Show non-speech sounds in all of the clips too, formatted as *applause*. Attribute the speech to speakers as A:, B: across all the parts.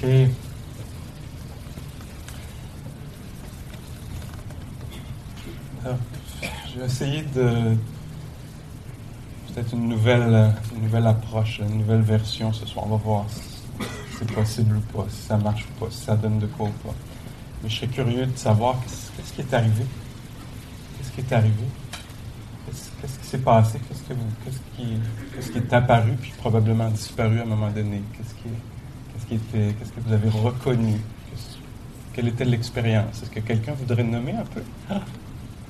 A: Je vais essayer de peut-être une nouvelle, une nouvelle approche, une nouvelle version ce soir. On va voir si c'est possible ou pas, si ça marche ou pas, si ça donne de quoi ou pas. Mais je serais curieux de savoir qu'est-ce qui est arrivé. Qu'est-ce qui est arrivé? Qu'est-ce qui s'est passé? Qu'est-ce, qui, qu'est-ce qui est apparu puis probablement disparu à un moment donné? Qu'est-ce qui, qu'est-ce qu'est-ce que vous avez reconnu? Quelle était l'expérience? Est-ce que quelqu'un voudrait nommer un peu? *laughs*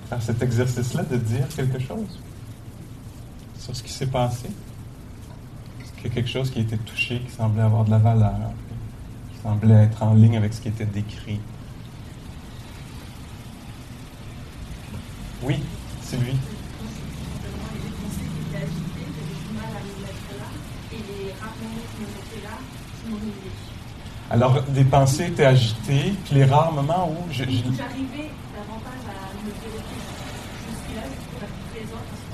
A: Faire cet exercice-là de dire quelque chose sur ce qui s'est passé? Est-ce qu'il y a quelque chose qui a été touché, qui semblait avoir de la valeur, qui semblait être en ligne avec ce qui était décrit? Oui, Sylvie. Alors, des pensées étaient agitées, puis les rares moments où je, je-
B: J'arrivais davantage à me développer jusque-là, j'étais la plus présente à ce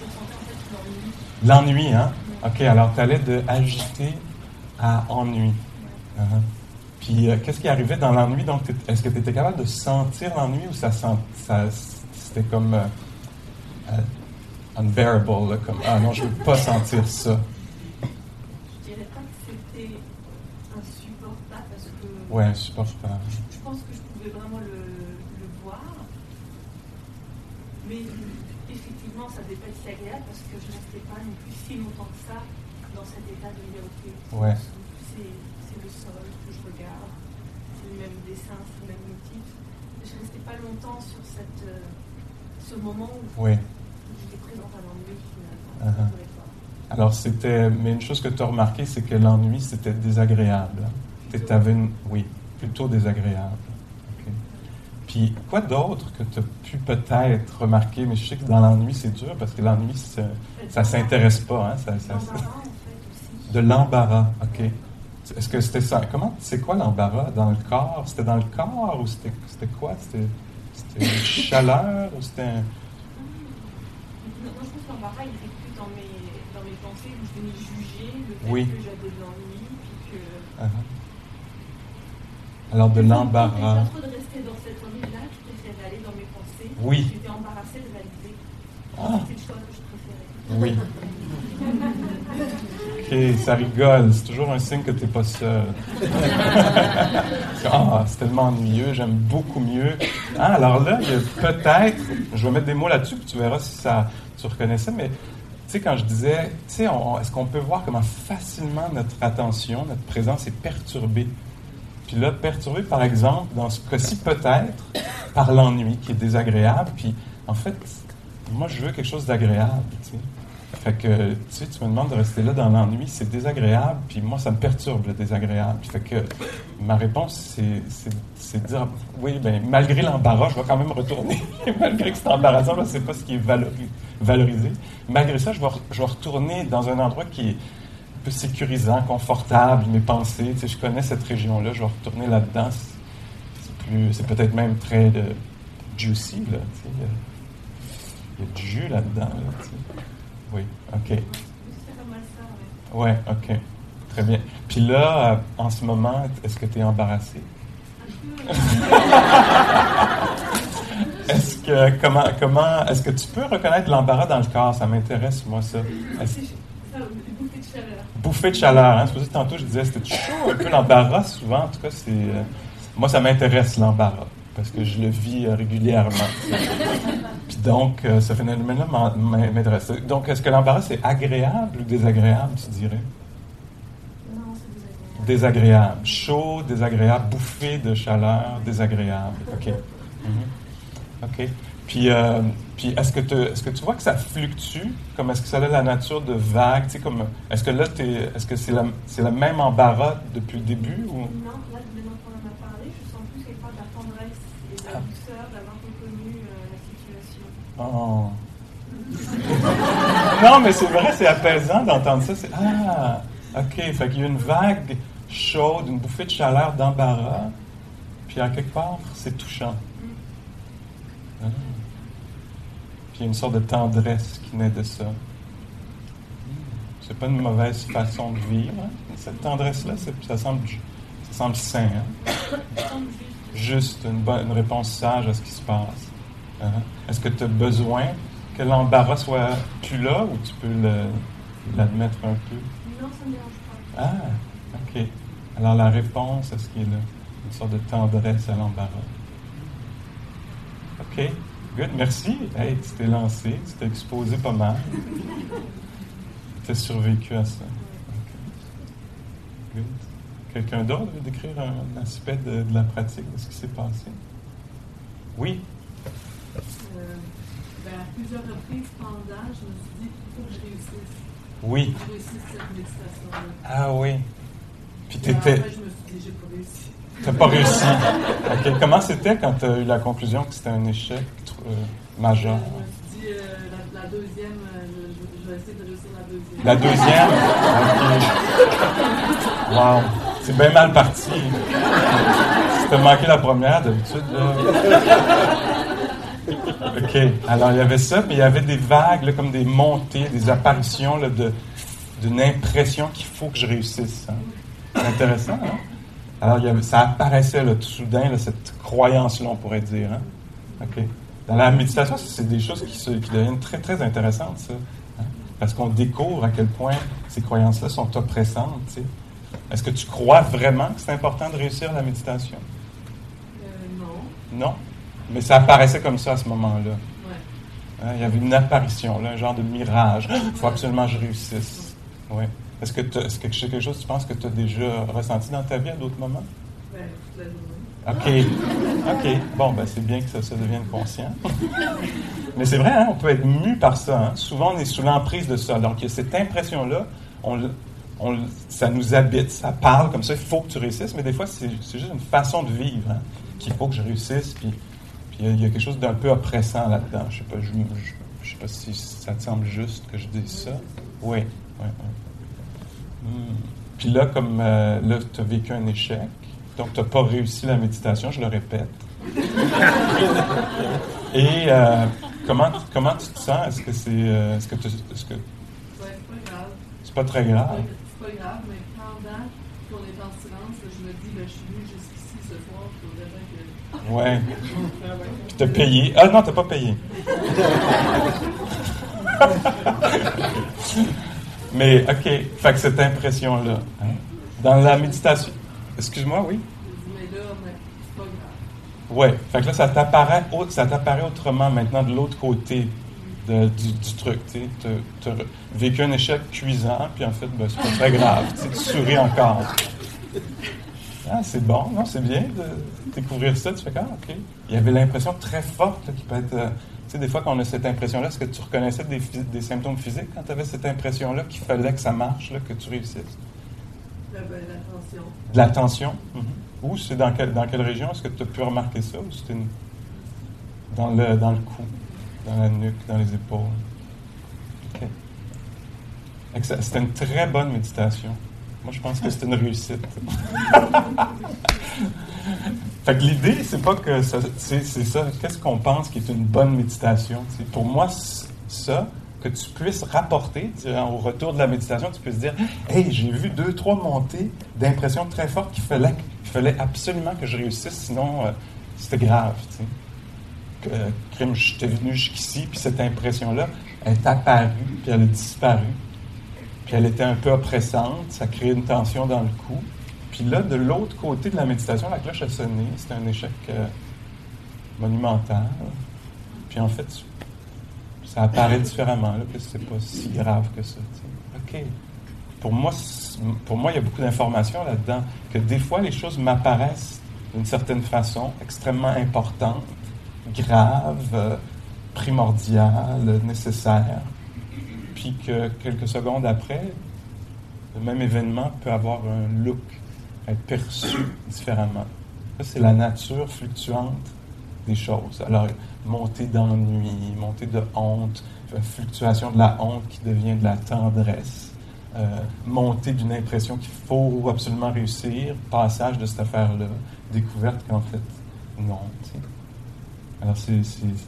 B: que je en fait l'ennui.
A: l'ennui, hein? Ok, alors tu allais de agité à ennui. Uh-huh. Puis, euh, qu'est-ce qui arrivait dans l'ennui? Donc, est-ce que tu étais capable de sentir l'ennui ou ça, sent- ça c'était comme euh, euh, unbearable, là, comme ah non, je veux pas sentir ça.
B: Je dirais pas que c'était insupportable
A: Ouais, insupportable.
B: je pense que je pouvais vraiment le, le voir. Mais effectivement, ça devait pas être si agréable parce que je restais pas non plus si longtemps que ça dans cet état de liberté.
A: Ouais.
B: C'est le sol que je regarde, c'est le même dessin, c'est le même motif. Je restais pas longtemps sur cette, euh, ce moment où
A: Oui.
B: j'étais présente à l'ennui finalement.
A: Uh-huh. Alors, c'était. Mais une chose que tu as remarqué, c'est que l'ennui, c'était désagréable. Tu avais une. Oui, plutôt désagréable. Puis, quoi d'autre que tu as pu peut-être remarquer? Mais je sais que dans l'ennui, c'est dur parce que l'ennui, ça ne s'intéresse pas. Hein? Ça, ça- de l'embarras, OK. Est-ce que c'était ça? Comment, c'est quoi l'embarras? Dans le corps? C'était dans le corps ou c'était, c'était quoi? C'était, c'était une *laughs* chaleur ou c'était un.
B: Non, moi, je pense que l'embarras, il était plus dans mes, dans mes pensées où je venais juger le fait
A: Oui.
B: que j'avais de l'ennui, puis que.
A: Uh-huh. Alors, de l'embarras.
B: pas trop de rester dans cet ennui-là, je préférais aller dans mes pensées.
A: Oui.
B: J'étais embarrassée de réaliser.
A: Ah.
B: C'est le choix que je préférais.
A: Oui. *laughs* Ok, ça rigole. C'est toujours un signe que tu n'es pas seul. ah, c'est tellement ennuyeux. J'aime beaucoup mieux. Ah, alors là, il y a peut-être. Je vais mettre des mots là-dessus, puis tu verras si ça, tu reconnais ça. Mais tu sais, quand je disais, tu sais, est-ce qu'on peut voir comment facilement notre attention, notre présence est perturbée? Perturbée, par exemple, dans ce cas-ci, peut-être par l'ennui qui est désagréable. Puis en fait, moi, je veux quelque chose d'agréable. Tu. Fait que, tu sais, tu me demandes de rester là dans l'ennui, c'est désagréable, puis moi, ça me perturbe le désagréable. Fait que ma réponse, c'est, c'est, c'est de dire, oui, ben, malgré l'embarras, je vais quand même retourner. *laughs* malgré que c'est embarrassant, sais pas ce qui est valori- valorisé. Malgré ça, je vais, je vais retourner dans un endroit qui est peu sécurisant, confortable, mes pensées. Tu sais, je connais cette région-là, je vais retourner là-dedans. C'est, peut-être même très euh, juicy, là, sais. Il y a du jus là-dedans, là. Oui, OK.
B: Ouais,
A: OK. Très bien. Puis là, euh, en ce moment, est-ce que tu es embarrassé?
B: Euh, *laughs*
A: Est-ce que comment comment est-ce que tu peux reconnaître l'embarras dans le corps? Ça m'intéresse, moi, ça.
B: Bouffée de chaleur.
A: Bouffée de chaleur, hein? C'est pour ça que tantôt je disais c'était chaud un peu l'embarras souvent. En tout cas, c'est euh, moi ça m'intéresse l'embarras parce que je le vis euh, régulièrement. *laughs* Puis donc, euh, ce phénomène-là m'intéresse. Donc, est-ce que l'embarras c'est agréable ou désagréable, tu dirais?
B: Non, c'est désagréable.
A: Désagréable. Chaud, désagréable, bouffée de chaleur, désagréable. OK. *laughs* Mhm. OK. Puis, euh, Puis est-ce que, te- est-ce que tu vois que ça fluctue? Comme est-ce que ça a la nature de vague? Tu sais, comme, est-ce que là, t'es- est-ce que c'est, la- c'est le même embarras depuis le début? Ou...
C: Non, là, maintenant qu'on en a parlé, je sens plus quelque part de la tendresse et de la
A: Ah.
C: douceur d'avoir reconnu euh, la situation.
A: Oh. non, mais c'est vrai, c'est apaisant d'entendre ça. C'est, ah, OK. Fait qu'il y a une vague chaude, une bouffée de chaleur d'embarras. Puis à quelque part, c'est touchant. Ah. Puis il y a une sorte de tendresse qui naît de ça. C'est pas une mauvaise façon de vivre. hein. Cette tendresse-là, ça semble, ça semble sain. hein. Juste une, bonne, une réponse sage à ce qui se passe. Hein? Est-ce que tu as besoin que l'embarras soit plus là ou tu peux l'admettre un peu?
C: Non, ça ne me dérange pas.
A: Ah, OK. Alors la réponse à ce qui est là, une sorte de tendresse à l'embarras. OK, good, merci. Hey, tu t'es lancé, tu t'es exposé pas mal. Tu as survécu à ça. OK. Good. Quelqu'un d'autre veut décrire un aspect de, de la pratique de ce qui s'est passé? Oui?
D: Euh, ben, à plusieurs reprises pendant, je me suis dit, il faut que je réussisse.
A: Oui.
D: Je réussisse cette méditation-là.
A: Ah oui. Puis t'étais.
D: Après, je me suis dit, j'ai pas réussi.
A: T'as pas réussi. OK. Comment c'était quand tu as eu la conclusion que c'était un échec euh, majeur?
D: Dit, euh, la, la deuxième, euh, je, vais essayer de réussir la deuxième.
A: La deuxième? OK. Wow. C'est bien mal parti. Si t'as manqué la première, d'habitude. OK. Alors, il y avait ça, mais il y avait des vagues, là, comme des montées, des apparitions là, de, d'une impression qu'il faut que je réussisse. hein. C'est intéressant, hein? Alors, il y avait- ça apparaissait là, tout soudain, là, cette croyance-là, on pourrait dire. hein. Dans la méditation, c'est des choses qui, se- qui deviennent très, très intéressantes, ça. hein. Parce qu'on découvre à quel point ces croyances-là sont oppressantes. tu sais. Est-ce que tu crois vraiment que c'est important de réussir la méditation?
D: Euh, non.
A: Non? Mais ça apparaissait comme ça à ce moment-là.
D: Ouais.
A: Hein, Il y avait une apparition, là, un genre de mirage. Il faut absolument que je réussisse. Oui. Est-ce que que c'est quelque chose que tu penses que tu as déjà ressenti dans ta vie à d'autres moments?
D: Ben, toute la journée.
A: OK. OK. Bon, ben, c'est bien que ça, ça devienne conscient. *laughs* Mais c'est vrai, hein, on peut être mu par ça. hein. Souvent, on est sous l'emprise de ça. Donc, il y a cette impression-là, on, on ça nous habite, ça parle comme ça, il faut que tu réussisses. Mais des fois, c'est juste une façon de vivre, hein, qu'il faut que je réussisse. Puis, il y a- il y a quelque chose d'un peu oppressant là-dedans. Je sais pas, je, je- je sais pas si ça te semble juste que je dise ça. Oui, oui, oui. Hmm. Puis là, comme euh, là, tu as vécu un échec, donc tu n'as pas réussi la méditation, je le répète. *laughs* Et euh, comment, comment tu te sens? Est-ce que c'est euh, est-ce que tu- est-ce que
D: Ouais, c'est pas grave.
A: c'est pas très grave?
D: C'est pas grave, mais pendant qu'on est en silence, je me dis, ben, je suis venu jusqu'ici ce soir, il faudrait bien que.
A: Ouais. Puis t'as payé. Ah non, t'as pas payé. *laughs* *laughs* Mais ok, fait que cette impression-là, hein, dans la méditation. Excuse-moi, oui?
D: Mais là, mais c'est pas grave.
A: Ouais, fait que là, ça t'apparaît, ça t'apparaît autrement maintenant de l'autre côté de- du, du truc. Tu as vécu un échec cuisant, puis en fait, ben, c'est pas très grave. Tu souris encore. Ah, c'est bon, non, c'est bien de découvrir ça. Tu fais ah, OK. Il y avait l'impression très forte là, qui peut être. euh, tu sais, des fois, quand on a cette impression-là, est-ce que tu reconnaissais des, symptômes physiques quand tu avais cette impression-là qu'il fallait que ça marche, là, que tu réussisses?
D: Ben, ben, l'attention.
A: De la tension. Ou c'est dans, quelle- dans quelle région est-ce que tu as pu remarquer ça? Ou c'était dans, le, dans le cou, dans la nuque, dans les épaules? OK. C'était une très bonne méditation. Moi, je pense que c'était une réussite. *laughs* fait que l'idée, c'est pas que ça, c'est, c'est ça. Qu'est-ce qu'on pense qui est une bonne méditation? Pour moi, ça, que tu puisses rapporter au retour de la méditation, tu puisses dire Hey, j'ai vu deux, trois montées d'impressions très fortes qu'il fallait, fallait absolument que je réussisse, sinon euh, c'était grave. Que, euh, crime, j'étais venu jusqu'ici, puis cette impression-là est apparue, puis elle a disparu. Puis elle était un peu oppressante, ça créait une tension dans le cou. Puis là, de l'autre côté de la méditation, la cloche a sonné. C'était un échec euh, monumental. Puis en fait, ça apparaît différemment, là, que c'est pas si grave que ça. OK. Pour moi, pour moi, il y a beaucoup d'informations là-dedans, que des fois, les choses m'apparaissent d'une certaine façon, extrêmement importantes, graves, euh, primordial, nécessaire, puis que quelques secondes après, le même événement peut avoir un look, être perçu différemment. C'est la nature fluctuante des choses. Alors, montée d'ennui, montée de honte, fluctuation de la honte qui devient de la tendresse, euh, montée d'une impression qu'il faut absolument réussir, passage de cette affaire-là, découverte qu'en fait, non. Alors, c'est,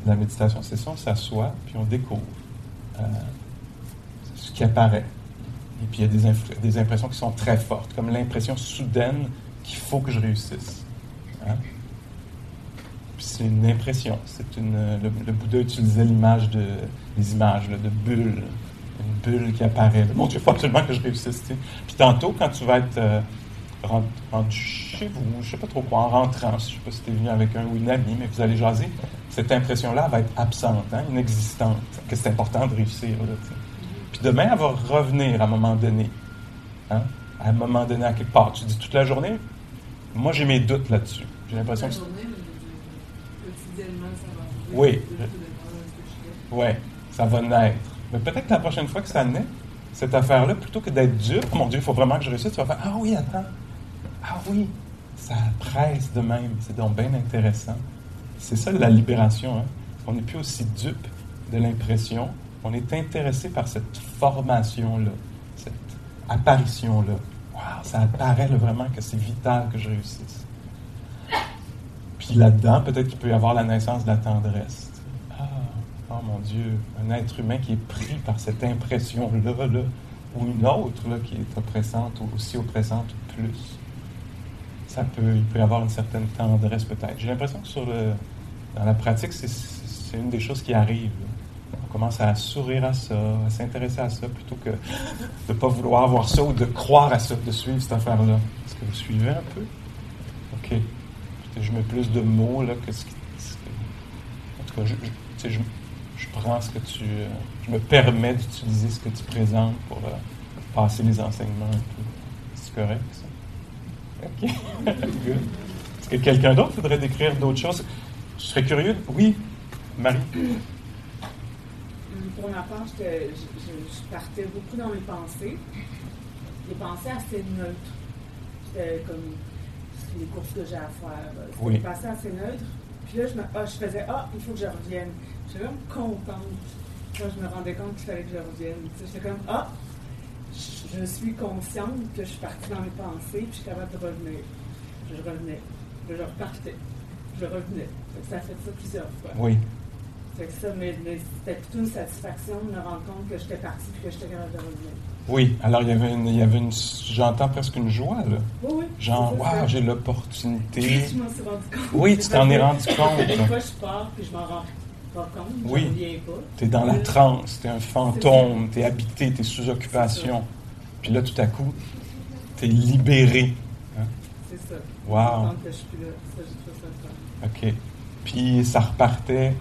A: la méditation, c'est ça, on s'assoit, puis on découvre euh, qui apparaît. Et puis, il y a des, des impressions qui sont très fortes, comme l'impression soudaine qu'il faut que je réussisse. Hein? c'est une impression. C'est une, le, Bouddha utilisait l'image de, les images de bulles, une bulle qui apparaît. Mon Dieu, il faut absolument que je réussisse. Puis tantôt, quand tu vas être euh, chez vous, je ne sais pas trop quoi, en rentrant, je ne sais pas si tu es venu avec un ou une amie, mais vous allez jaser, cette impression-là va être absente, hein, inexistante, que c'est important de réussir. Puis demain, elle va revenir à un moment donné. Hein, à un moment donné, à quelque part. Tu dis toute la journée, moi j'ai mes doutes là-dessus. J'ai l'impression que. Oui. Oui, ça va naître. Mais peut-être que la prochaine fois que ça naît, cette affaire-là, plutôt que d'être dur, oh mon Dieu, il faut vraiment que je réussisse, tu vas faire Ah oui, attends. Ah oui, ça presse de même. C'est donc bien intéressant. C'est ça la libération. Hein? On n'est plus aussi dupe de l'impression. On est intéressé par cette formation-là, cette apparition-là. Wow, ça apparaît vraiment que c'est vital que je réussisse. Puis là-dedans, peut-être qu'il peut y avoir la naissance de la tendresse. Ah, oh mon Dieu, un être humain qui est pris par cette impression-là, ou une autre là, qui est oppressante, ou aussi oppressante ou plus. Ça peut, il peut y avoir une certaine tendresse peut-être. J'ai l'impression que dans la pratique, c'est une des choses qui arrive. Commence à sourire à ça, à s'intéresser à ça, plutôt que de ne pas vouloir voir ça ou de croire à ça, de suivre cette affaire-là. Est-ce que vous suivez un peu? OK je mets plus de mots là, que ce qui. En tout cas, je, je, prends ce que tu. Euh, je me permets d'utiliser ce que tu présentes pour euh, passer les enseignements C'est correct, ça? OK. *laughs* Est-ce que quelqu'un d'autre voudrait décrire d'autres choses? Je serais curieux. Oui, Marie.
E: Ma part, je, je, partais beaucoup dans mes pensées. Des pensées assez neutres. C'était comme les courses que j'ai à faire. C'était oui. passé assez neutre. Puis là, je, me, ah, je faisais Ah, il faut que je revienne. J'étais comme contente quand je me rendais compte qu'il fallait que je revienne. J'étais comme Ah, je, suis consciente que je suis partie dans mes pensées, puis je suis capable de revenir. Je revenais. je repartais. Je revenais. Ça fait ça plusieurs fois.
A: Oui.
E: Fait que ça, mais, mais c'était plutôt une satisfaction de me rendre compte que j'étais partie et que j'étais capable de revenir.
A: Oui, alors il y avait une, il y avait une, j'entends presque une joie là.
E: Oui, oui.
A: Genre, waouh, j'ai l'opportunité.
E: Je m'en suis rendu compte.
A: Oui, tu t'en es rendu compte.
E: Des fois, je pars puis je m'en rends pas compte.
A: Oui.
E: Je pas.
A: Tu es dans la transe, tu es un fantôme, tu es habité, tu es sous occupation. Puis là, tout à coup, tu es libéré.
E: Hein? C'est ça.
A: Wow.
E: Que je suis là. Ça, ça
A: OK. Puis ça repartait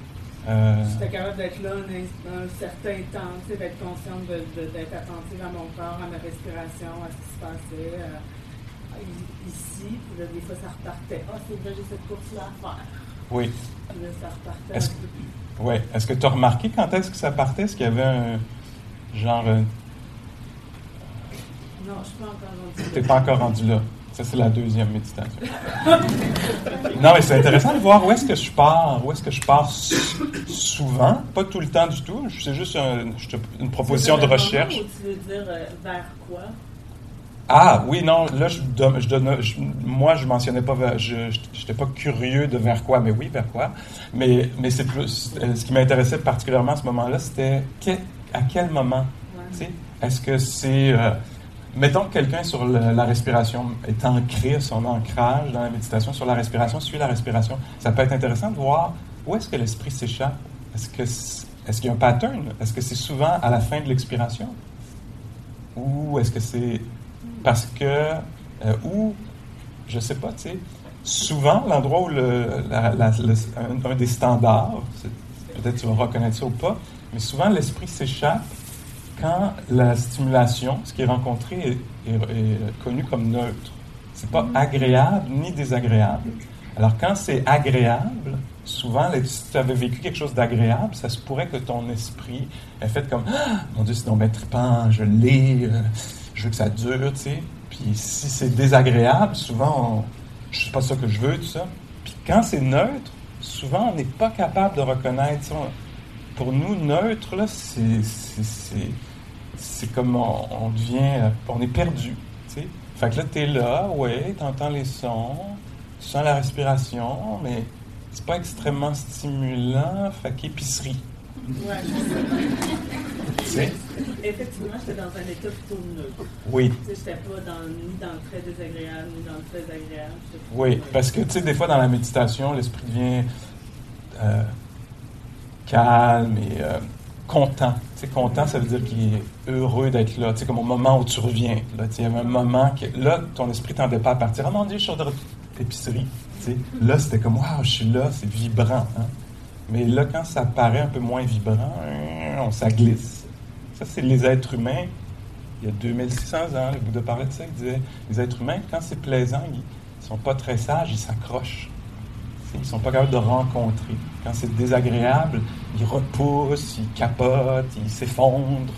E: euh... J'étais capable d'être là un, un certain temps, d'être consciente d'être attentive à mon corps, à ma respiration, à ce qui se passait euh, ici. Puis là, des fois, ça repartait. Ah, c'est vrai, j'ai cette course-là à faire.
A: Oui.
E: Puis là, ça repartait.
A: Est-ce, oui. Est-ce que tu as remarqué quand est-ce que ça partait? Est-ce qu'il y avait un genre.
E: Non, je ne suis pas encore rendu là.
A: Tu n'es pas encore rendu là. Ça, c'est la deuxième méditation. non, mais c'est intéressant de voir où est-ce que je pars, où est-ce que je pars souvent, pas tout le temps du tout. C'est juste une proposition de recherche.
E: Tu veux dire euh, vers quoi?
A: Ah oui, non, là, je, je donne, moi, je mentionnais pas, je n'étais pas curieux de vers quoi, mais oui, vers quoi. Mais, mais c'est plus, ce qui m'intéressait particulièrement à ce moment-là, c'était à quel moment, est-ce que c'est, euh, Mettons que quelqu'un sur la respiration est ancré, son ancrage dans la méditation sur la respiration, suit la respiration. Ça peut être intéressant de voir où est-ce que l'esprit s'échappe. Est-ce que est-ce qu'il y a un pattern? Est-ce que c'est souvent à la fin de l'expiration? Ou est-ce que c'est parce que euh, ou je sais pas, tu sais, souvent l'endroit où le, un, des standards, peut-être tu vas reconnaître ça ou pas, mais souvent l'esprit s'échappe quand la stimulation, ce qui est rencontré, est, connu comme neutre. C'est pas agréable ni désagréable. Alors quand c'est agréable, souvent, si tu avais vécu quelque chose d'agréable, ça se pourrait que ton esprit ait fait comme ah, Mon Dieu, c'est donc bien trippant, je l'ai, euh, je veux que ça dure, tu sais. Puis si c'est désagréable, souvent, je sais pas ça que je veux, tout ça. Puis quand c'est neutre, souvent, on n'est pas capable de reconnaître ça. Pour nous, neutre, là, c'est, c'est, comme on, devient, on est perdu, tu sais. Fait que là, tu es là, ouais, tu entends les sons, tu sens la respiration, mais c'est pas extrêmement stimulant, fait qu'épicerie. Ouais.
E: Effectivement, j'étais dans un état plutôt neutre.
A: Oui.
E: Je n'étais pas dans, ni dans le très désagréable, ni dans le très agréable.
A: Oui, parce que, tu sais, des fois, dans la méditation, l'esprit devient euh, calme et euh, content. Tu sais, content, ça veut dire qu'il est heureux d'être là. Sais, comme au moment où tu reviens. Il y avait un moment que, là, ton esprit t'en pas à partir. Oh mon Dieu, je suis de l'épicerie. Là, c'était comme, waouh, je suis là, c'est vibrant. Hein. Mais là, quand ça paraît un peu moins vibrant, on s'aglisse. Ça, c'est les êtres humains. Il y a 2600 ans, le Bouddha parlait de ça. Il disait les êtres humains, quand c'est plaisant, ils ne sont pas très sages, ils s'accrochent. Ils ne sont pas capables de rencontrer. Quand c'est désagréable, ils repoussent, ils capotent, ils s'effondrent.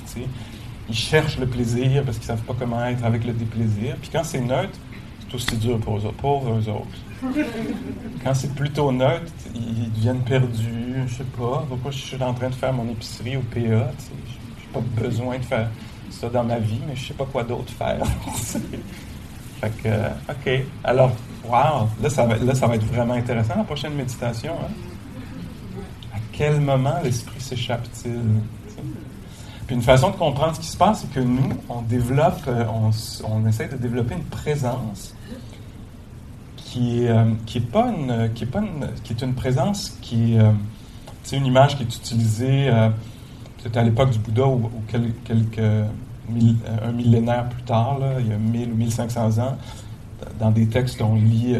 A: Ils cherchent le plaisir parce qu'ils ne savent pas comment être avec le déplaisir. Puis quand c'est neutre, c'est aussi dur pour eux autres, pauvres eux autres. *laughs* Quand c'est plutôt neutre, ils deviennent perdus. Je sais pas. Pourquoi je suis en train de faire mon épicerie au PA? Je n'ai pas besoin de faire ça dans ma vie, mais je sais pas quoi d'autre faire. *laughs* fait que, OK. Alors, wow. Là ça, va, là, ça va être vraiment intéressant la prochaine méditation. Hein. Quel moment l'esprit s'échappe-t-il? Puis une façon de comprendre ce qui se passe, c'est que nous, on développe, euh, on, essaie de développer une présence qui est, euh, qui est pas une, qui est pas qui est une présence qui, euh, une image qui est utilisée, euh, peut-être à l'époque du Bouddha ou, quelques, un millénaire plus tard, il y a 1000 ou 1500 ans, dans des textes on lit,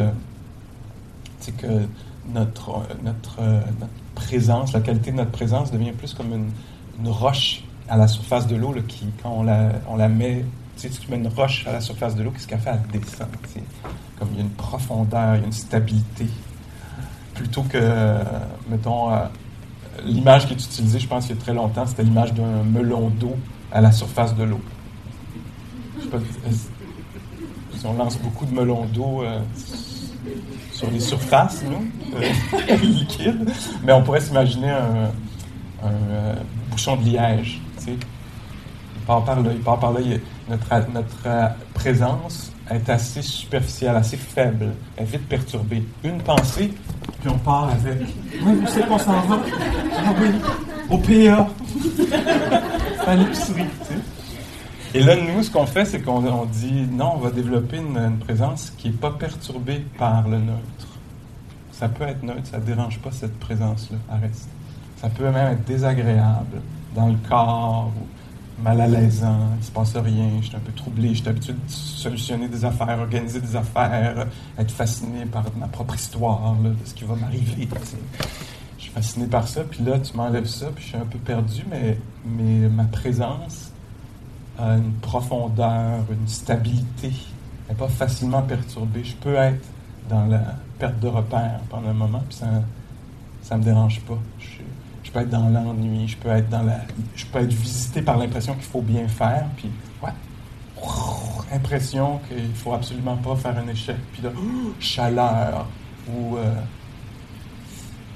A: c'est que notre, notre, présence, la qualité de notre présence devient plus comme une, roche à la surface de l'eau, qui, quand on la, met, tu sais, tu mets une roche à la surface de l'eau, qu'est-ce qu'elle fait? Elle descend comme il y a une profondeur, il y a une stabilité. Plutôt que, mettons, euh, l'image qui est utilisée, je pense, il y a très longtemps, c'était l'image d'un melon d'eau à la surface de l'eau. Si on lance beaucoup de melons d'eau euh, sur les surfaces, nous, euh, *laughs* liquides, mais on pourrait s'imaginer un, bouchon de liège. Tu sais. Il part par là, il part par là. notre, notre présence est assez superficielle, assez faible, elle est vite perturbée. Une pensée, puis on part avec Oui, vous savez qu'on s'en va? Ah oui, au PA, *laughs* à l'épicerie. Et là, nous, ce qu'on fait, c'est qu'on dit non, on va développer une, présence qui n'est pas perturbée par le neutre. Ça peut être neutre, ça ne dérange pas cette présence-là, reste. Ça peut même être désagréable dans le corps mal à l'aise, il se passe rien, je suis un peu troublé, je suis habitué de solutionner des affaires, organiser des affaires, être fasciné par ma propre histoire, de ce qui va m'arriver. Je suis fasciné par ça, puis là, tu m'enlèves ça, puis je suis un peu perdu, mais, mais ma présence une profondeur, une stabilité. Elle n'est pas facilement perturbée. Je peux être dans la perte de repère pendant un moment, puis ça ne me dérange pas. Je peux être dans l'ennui, je peux être dans la, je peux être visité par l'impression qu'il faut bien faire, puis ouais, impression qu'il faut absolument pas faire un échec, puis là, chaleur ou euh,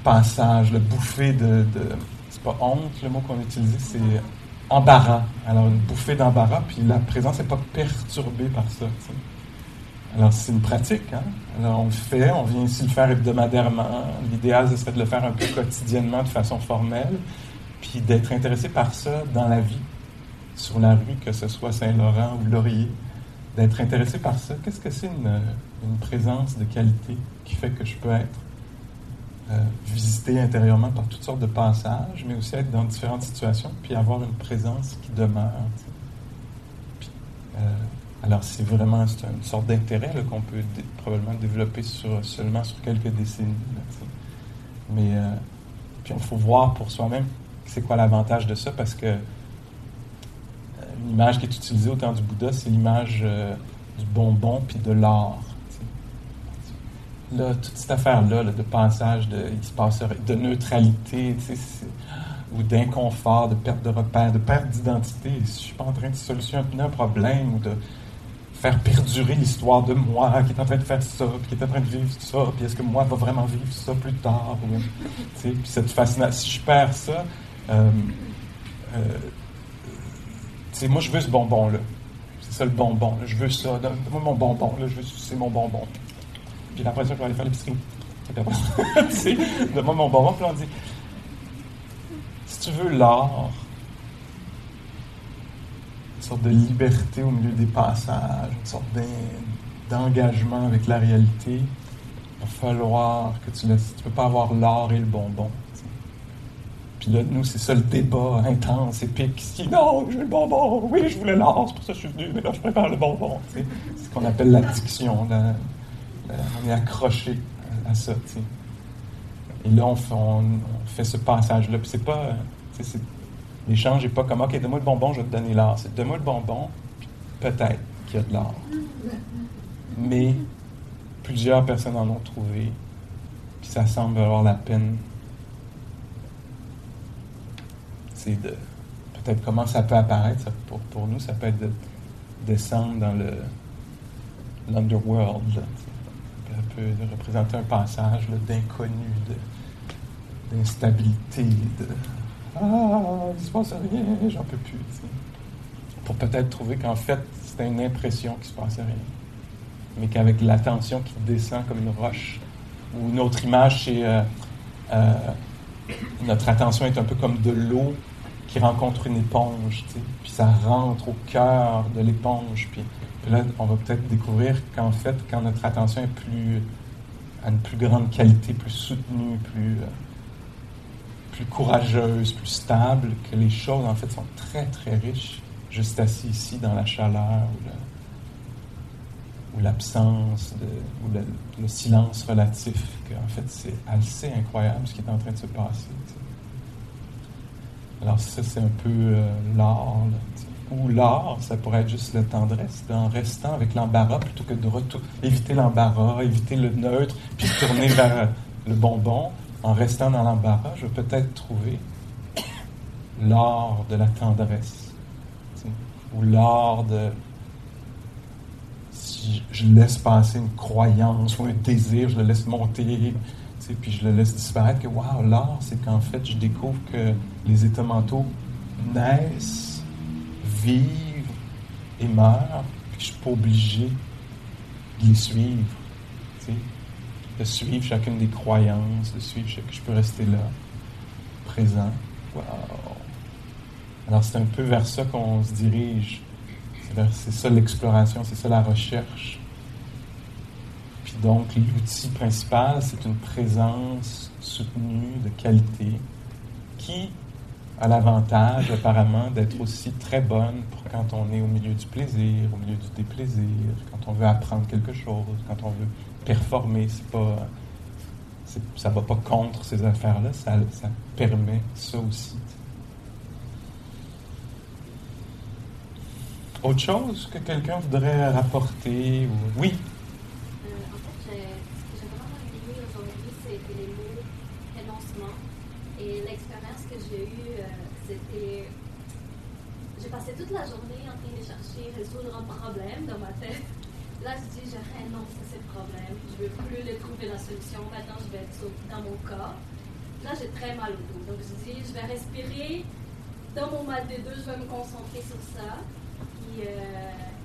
A: passage, le bouffée de, de c'est pas honte le mot qu'on utilise, c'est embarras. Alors une bouffée d'embarras, puis la présence n'est pas perturbée par ça. Alors, c'est une pratique. Hein? Alors, on le fait, on vient ici le faire hebdomadairement. L'idéal, ce serait de le faire un peu quotidiennement, de façon formelle, puis d'être intéressé par ça dans la vie, sur la rue, que ce soit Saint-Laurent ou Laurier. D'être intéressé par ça. Qu'est-ce que c'est une, une, présence de qualité qui fait que je peux être euh, visité intérieurement par toutes sortes de passages, mais aussi être dans différentes situations, puis avoir une présence qui demeure. Euh, alors, c'est vraiment une sorte d'intérêt qu'on peut probablement développer seulement sur quelques décennies. Mais euh, il faut voir pour soi-même c'est quoi l'avantage de ça, parce que euh, une image qui est utilisée au temps du Bouddha, c'est l'image du bonbon puis de l'or. Là, toute cette affaire-là de passage de, neutralité, ou d'inconfort, de perte de repère, de perte d'identité. Je ne suis pas en train de solutionner un problème ou de faire perdurer l'histoire de moi qui est en train de faire ça, qui est en train de vivre ça, puis est-ce que moi va vraiment vivre ça plus tard? puis cette fascination, si je perds ça, euh, euh, moi je veux ce bonbon-là. C'est ça le bonbon. Je veux ça. Donne-moi mon bonbon. Là, je veux c'est mon bonbon. Puis après ça, je vais aller faire l'épicerie. donne-moi *laughs* mon bonbon. Puis on dit, si tu veux l'art, sorte de liberté au milieu des passages, une sorte d'engagement avec la réalité, il va falloir que tu laisses. Tu peux pas avoir l'or et le bonbon. Puis là, nous, c'est ça le débat intense, épique. Qui, non, je veux le bonbon. Oui, je voulais l'or, c'est pour ça que je suis venu, mais là, je préfère le bonbon. C'est ce qu'on appelle l'addiction. On est accroché à ça. Et là, on fait, ce passage-là. Puis c'est pas. L'échange n'est pas comme, OK, donne-moi le bonbon, je vais te donner l'or. C'est donne-moi le bonbon, peut-être qu'il y a de l'or. Mais plusieurs personnes en ont trouvé, puis ça semble avoir la peine. De. Peut-être comment ça peut apparaître, pour, nous, ça peut être de descendre dans le l'underworld. Peut représenter un passage d'inconnu, d'instabilité, de ah, il se passe rien, j'en peux plus. Pour peut-être trouver qu'en fait, c'était une impression qu'il se passait rien. Mais qu'avec l'attention qui descend comme une roche, ou une autre image, c'est euh, euh, notre attention est un peu comme de l'eau qui rencontre une éponge, puis ça rentre au cœur de l'éponge. Puis, là, on va peut-être découvrir qu'en fait, quand notre attention est plus à une plus grande qualité, plus soutenue, plus. Euh, plus courageuse, plus stable, que les choses en fait sont très très riches, juste assis ici dans la chaleur ou l'absence, ou le, silence relatif, en fait c'est assez incroyable ce qui est en train de se passer. Alors ça c'est un peu euh, l'art, ou l'art, ça pourrait être juste la tendresse, en restant avec l'embarras plutôt que de éviter l'embarras, éviter le neutre, puis tourner *laughs* vers le bonbon en restant dans l'embarras, je vais peut-être trouver l'art de la tendresse. Ou l'art de. Si je laisse passer une croyance ou un désir, je le laisse monter, puis je le laisse disparaître, que waouh, l'art, c'est qu'en fait, je découvre que les états mentaux naissent, vivent et meurent, puis je ne suis pas obligé de les suivre de suivre chacune des croyances, de suivre que je peux rester là, présent. Wow. Alors c'est un peu vers ça qu'on se dirige. C'est ça l'exploration, c'est ça la recherche. Puis donc l'outil principal, c'est une présence soutenue de qualité qui a l'avantage apparemment d'être aussi très bonne pour quand on est au milieu du plaisir, au milieu du déplaisir, quand on veut apprendre quelque chose, quand on veut performer. C'est pas, ça va pas contre ces affaires-là, ça, ça permet ça aussi. Autre chose que quelqu'un voudrait rapporter ou...
C: Oui? Euh, en fait, ce que j'ai vraiment aimé aujourd'hui, c'était les mots renoncement. Et l'expérience que j'ai eue, euh, c'était. J'ai passé toute la journée en train de chercher, résoudre un problème dans ma tête. Là, je dis, je renonce à ce problème. Je ne veux plus le trouver la solution. Maintenant, je vais être dans mon corps. Là, j'ai très mal au dos. Donc, je dis, je vais respirer. Dans mon mal de dos, je vais me concentrer sur ça. Euh,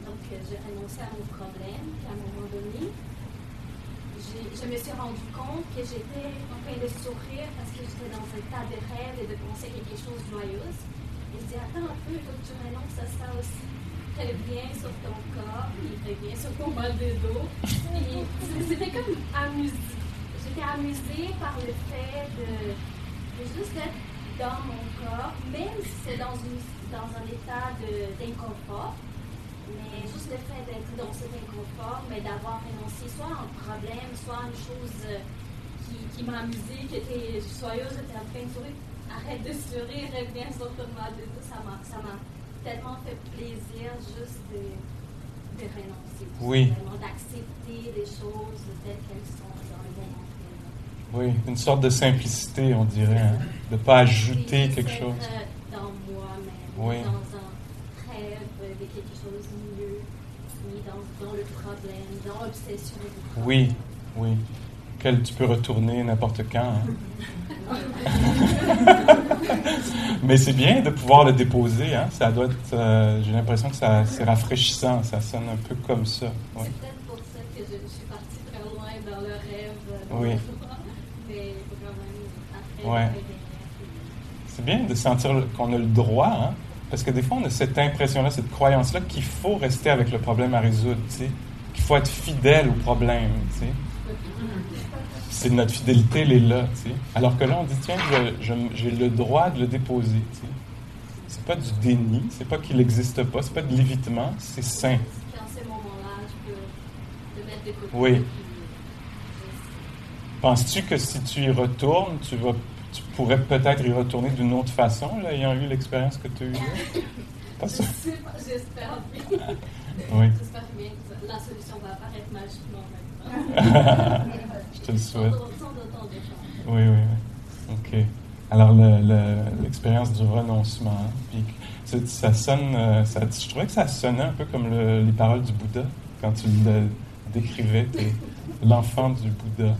C: donc, j'ai renoncé à mon problème. Puis, à un moment donné, je me suis rendu compte que j'étais en train de sourire parce que j'étais dans un tas de rêves et de penser quelque chose de joyeuse. Je dis, attends un peu, il faut que tu renonces à ça aussi bien sur ton corps, il bien sur ton mal de dos. C'était comme amusé. J'étais amusée par le fait de, juste être dans mon corps, même si c'est dans, un état d'inconfort. Mais juste le fait d'être dans cet inconfort, mais d'avoir renoncé soit à un problème, soit à une chose qui, qui m'a amusée, qui était joyeuse, j'étais en train de sourire. Arrête de sourire, reviens sur ton mal de dos, ça m'a tellement fait plaisir juste de, de renoncer.
A: Oui.
C: D'accepter les choses telles qu'elles sont dans le.
A: Oui, une sorte de simplicité, on dirait, hein, de ne pas ajouter quelque chose.
C: euh, Dans moi-même,
A: Oui.
C: dans un rêve de quelque chose de mieux, ni dans, dans le problème, dans l'obsession.
A: Oui, oui. Auquel tu peux retourner n'importe quand. hein. *laughs* Mais c'est bien de pouvoir le déposer. Hein? Ça doit être, euh, j'ai l'impression que ça, c'est rafraîchissant. Ça sonne un peu comme ça. Oui.
C: C'est peut-être pour ça que je, je suis partie très loin dans le rêve. Dans
A: Oui.
C: le *laughs* joie, mais quand même, après,
A: Ouais. C'est bien de sentir qu'on a le droit, hein? parce que des fois, on a cette impression-là, cette croyance-là qu'il faut rester avec le problème à résoudre, tu sais, qu'il faut être fidèle au problème. tu sais. C'est notre fidélité, elle est là. Alors que là, on dit, tiens, j'ai le droit de le déposer. C'est pas du déni, c'est pas qu'il n'existe pas, c'est pas de l'évitement, c'est sain.
C: Je peux le mettre.
A: Oui. Penses-tu que si tu y retournes, tu, vas, tu pourrais peut-être y retourner d'une autre façon, là, ayant eu l'expérience que tu as eue? *laughs* Pas sûr.
C: j'espère bien.
A: Oui.
C: J'espère bien que la solution va apparaître magiquement maintenant. *laughs*
A: Te le souhaite. Oui, oui, oui. OK. Alors, le- le- l'expérience du renoncement, ça, sonne, euh, je trouvais que ça sonnait un peu comme le- les paroles du Bouddha, quand tu le décrivais, l'enfant du Bouddha.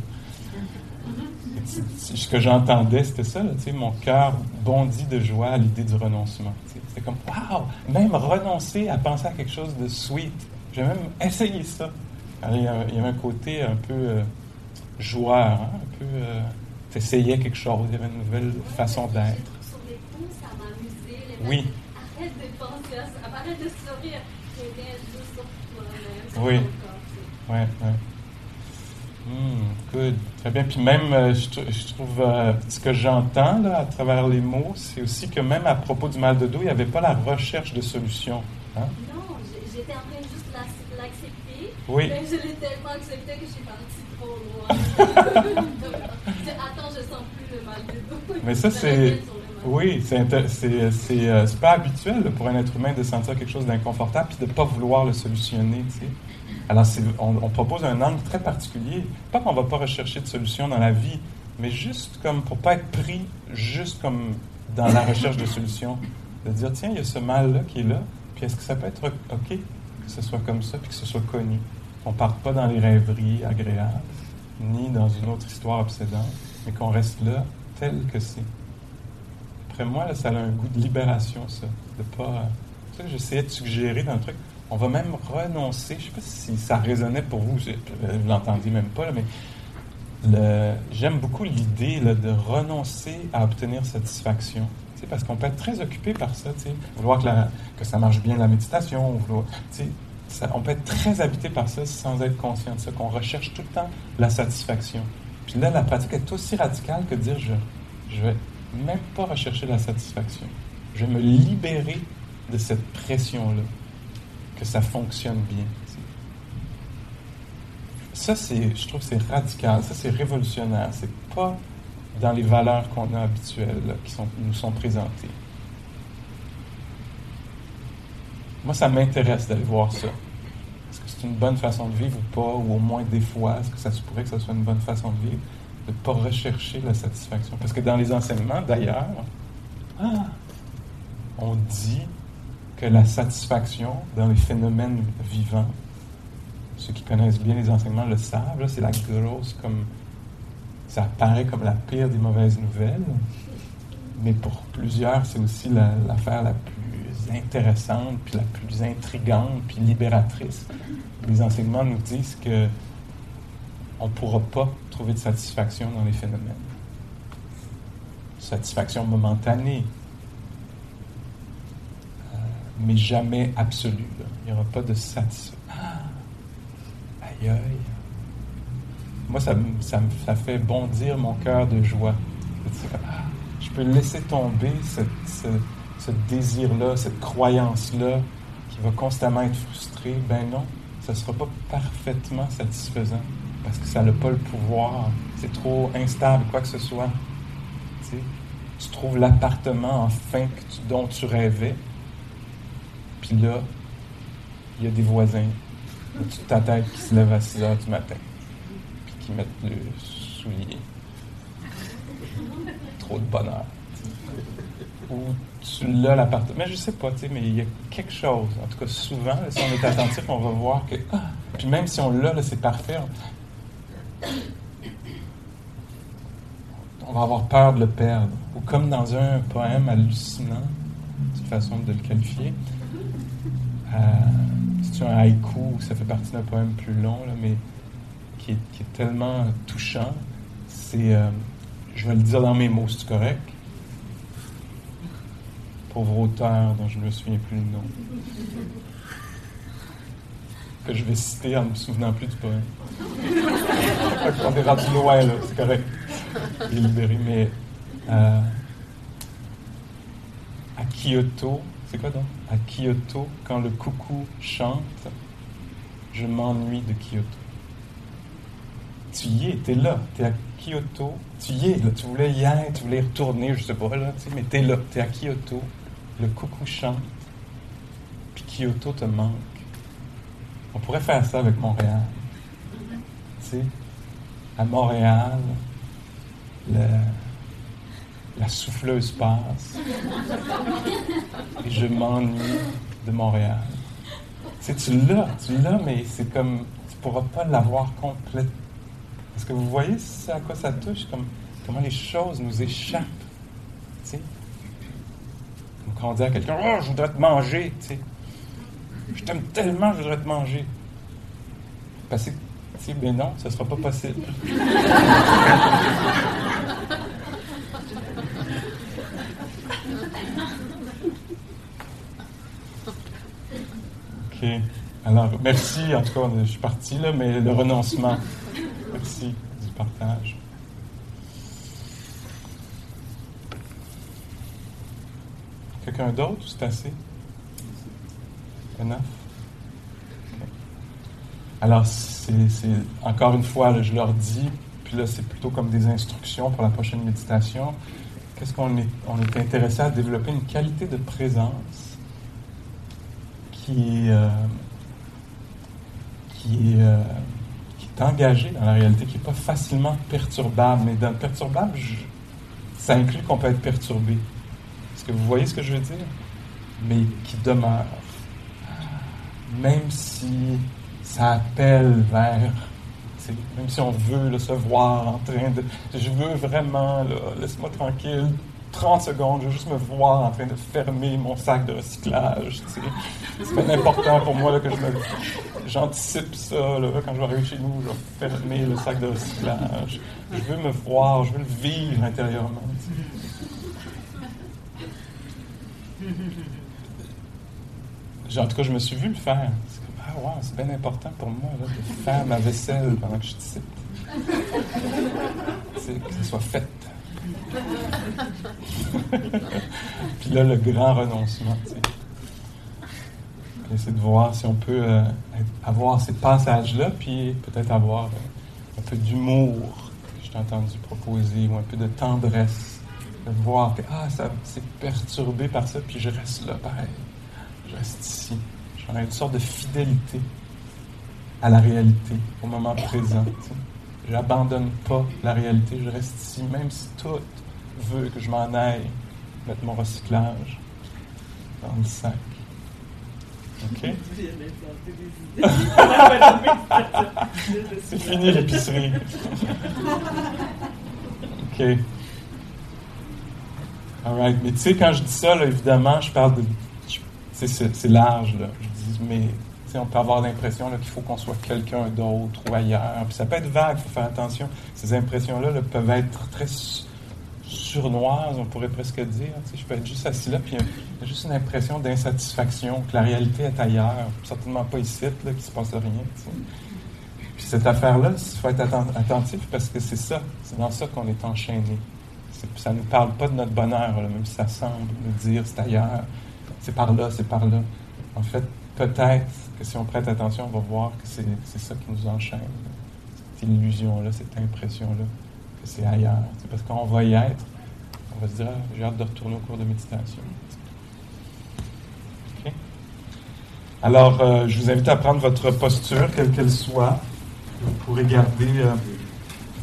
A: Ce que j'entendais, c'était ça, mon cœur bondit de joie à l'idée du renoncement. C'était comme, waouh, même renoncer à penser à quelque chose de sweet. J'ai même essayé ça. Alors, il y a- avait un côté un peu euh, joueur, hein, un peu. Euh, T'essayais quelque chose, il y avait une nouvelle façon d'être. Oui.
C: Arrête de penser à ça. Arrête de sourire.
A: Oui. Ouais, ouais. Hmm, good. Très bien. Puis même, euh, je, je trouve, euh, ce que j'entends là, à travers les mots, c'est aussi que même à propos du mal de dos, il n'y avait pas la recherche de solution. hein?
C: Non, j'ai- j'étais en train de juste l'ac- l'accepter.
A: Oui.
C: Mais je l'ai tellement accepté que je suis Attends, je sens plus le mal de dos.
A: Mais ça, c'est. Oui, c'est euh, c'est pas habituel pour un être humain de sentir quelque chose d'inconfortable puis de ne pas vouloir le solutionner. tu sais. Alors, c'est- on, on propose un angle très particulier. Pas qu'on va pas rechercher de solution dans la vie, mais juste comme pour pas être pris juste comme dans la recherche de solutions. De dire, tiens, il y a ce mal-là qui est là, puis est-ce que ça peut être OK que ce soit comme ça puis que ce soit connu? Qu'on parte pas dans les rêveries agréables, ni dans une autre histoire obsédante, mais qu'on reste là tel que c'est. Après moi, là, ça a un goût de libération, ça. De pas. J'essayais de suggérer dans le truc. On va même renoncer. Je sais pas si ça résonnait pour vous. je- Vous l'entendiez même pas, mais j'aime beaucoup l'idée de renoncer à obtenir satisfaction. Parce qu'on peut être très occupé par ça. Vouloir que, la- que ça marche bien la méditation. Vouloir, on peut être très habité par ça sans être conscient de ça, qu'on recherche tout le temps la satisfaction. Puis là, la pratique est aussi radicale que de dire je, je vais même pas rechercher la satisfaction. Je vais me libérer de cette pression-là, que ça fonctionne bien. Ça, je trouve c'est radical, ça, c'est révolutionnaire. C'est pas dans les valeurs qu'on a habituelles, qui sont, nous sont présentées. Moi, ça m'intéresse d'aller voir ça. Est-ce que c'est une bonne façon de vivre ou pas, ou au moins des fois, est-ce que ça se pourrait que ce soit une bonne façon de vivre, de ne pas rechercher la satisfaction? Parce que dans les enseignements, d'ailleurs, ah, on dit que la satisfaction dans les phénomènes vivants, ceux qui connaissent bien les enseignements le savent, c'est la grosse comme. Ça apparaît comme la pire des mauvaises nouvelles, mais pour plusieurs, c'est aussi la- l'affaire la, plus intéressante, puis la plus intrigante, puis libératrice. Les enseignements nous disent que on ne pourra pas trouver de satisfaction dans les phénomènes. Satisfaction momentanée, euh, mais jamais absolue. Il n'y aura pas de satisfaction. Ah! Aïe aïe. Moi, ça, ça, ça fait bondir mon cœur de joie. Comme, ah, je peux laisser tomber cette- ce, ce désir-là, cette croyance-là qui va constamment être frustrée. Ben non, ça ne sera pas parfaitement satisfaisant parce que ça n'a pas le pouvoir. C'est trop instable, quoi que ce soit. Tu, trouves l'appartement enfin dont tu rêvais. Puis là, il y a des voisins toute ta tête qui se lève à 6 heures du matin, puis qui met le soulier. Trop de bonheur. Ou tu l'as l'appartement. Mais je sais pas, tu sais, mais il y a quelque chose. En tout cas, souvent, si on est attentif, on va voir que. Ah, puis même si on l'a, c'est parfait. On va avoir peur de le perdre. Ou comme dans un poème hallucinant, c'est une façon de le qualifier. Euh, c'est un haïku, ça fait partie d'un poème plus long, mais qui est, tellement touchant? C'est, euh, je vais le dire dans mes mots, c'est correct? Pauvre auteur dont je ne me souviens plus le nom. Que je vais citer en ne me souvenant plus du poème. On est rendu loin, là, c'est correct. Il est libéré, mais euh, à Kyoto, c'est quoi donc? À Kyoto, quand le coucou chante, je m'ennuie de Kyoto. Tu y es, tu es là, tu es à Kyoto, tu y es, tu voulais y être, tu voulais y retourner, je sais pas, là, tu sais, mais tu es là, tu es à Kyoto, le coucou chante, puis Kyoto te manque. On pourrait faire ça avec Montréal. Tu sais, à Montréal, la souffleuse passe et je m'ennuie de Montréal. Tu sais, tu l'as, tu l'as, mais c'est comme, tu ne pourras pas l'avoir complète. Est-ce que vous voyez à quoi ça touche, comme, comment les choses nous échappent? Quand on dit à quelqu'un, oh, je voudrais te manger, tu sais. Je t'aime tellement, je voudrais te manger. Parce que, sais, ben non, ça ne sera pas possible. OK. Alors, merci. En tout cas, je suis parti, là, mais le renoncement. Merci du partage. Quelqu'un d'autre ou c'est assez? Enough? Alors, c'est encore une fois, je leur dis, puis là, c'est plutôt comme des instructions pour la prochaine méditation. Qu'est-ce qu'on est, on est intéressé à développer une qualité de présence qui, euh, qui, est, euh, qui est engagé dans la réalité, qui n'est pas facilement perturbable. Mais dans le perturbable, ça inclut qu'on peut être perturbé. Que vous voyez ce que je veux dire? Mais qui demeure. Même si ça appelle vers même si on veut se voir en train de. Je veux vraiment, laisse-moi tranquille, 30 secondes, je veux juste me voir en train de fermer mon sac de recyclage. C'est bien important pour moi que je me, j'anticipe ça. quand je vais arriver chez nous, je vais fermer le sac de recyclage. Je veux me voir, je veux le vivre intérieurement. En tout cas, je me suis vu le faire. C'est ah c'est bien important pour moi de faire ma vaisselle pendant que je t'icipe. que ça soit fait. *laughs* puis là, le grand renoncement. Essayer de voir si on peut euh, avoir ces passages-là, puis peut-être avoir un peu d'humour que je t'ai entendu proposer, ou un peu de tendresse. De voir que ah, ça c'est perturbé par ça, puis je reste là pareil. Je reste ici. Ai une sorte de fidélité à la réalité, au moment présent. J'abandonne pas la réalité, je reste ici, même si tout veut que je m'en aille mettre mon recyclage dans le sac. OK? *laughs* C'est fini l'épicerie. *laughs* OK. Mais tu sais, quand je dis ça, évidemment, je parle de. C'est large, là. Je dis, mais on peut avoir l'impression qu'il faut qu'on soit quelqu'un d'autre ou ailleurs. Puis ça peut être vague, il faut faire attention. Ces impressions-là là, peuvent être très surnoise, on pourrait presque dire. je peux être juste assis là, puis il y a juste une impression d'insatisfaction, que la réalité est ailleurs, certainement pas ici, là, qu'il se passe rien. Puis cette affaire-là, il faut être attentif parce que c'est ça, c'est dans ça qu'on est enchaîné. Ça ne nous parle pas de notre bonheur, même si ça semble nous dire c'est ailleurs, c'est par là, c'est par là. En fait, peut-être que si on prête attention, on va voir que c'est ça qui nous enchaîne. Cette illusion-là, cette impression-là c'est ailleurs. C'est parce qu'on va y être, on va se dire, ah, j'ai hâte de retourner au cours de méditation. Alors, euh, je vous invite à prendre votre posture, quelle qu'elle soit. Vous pourrez garder euh,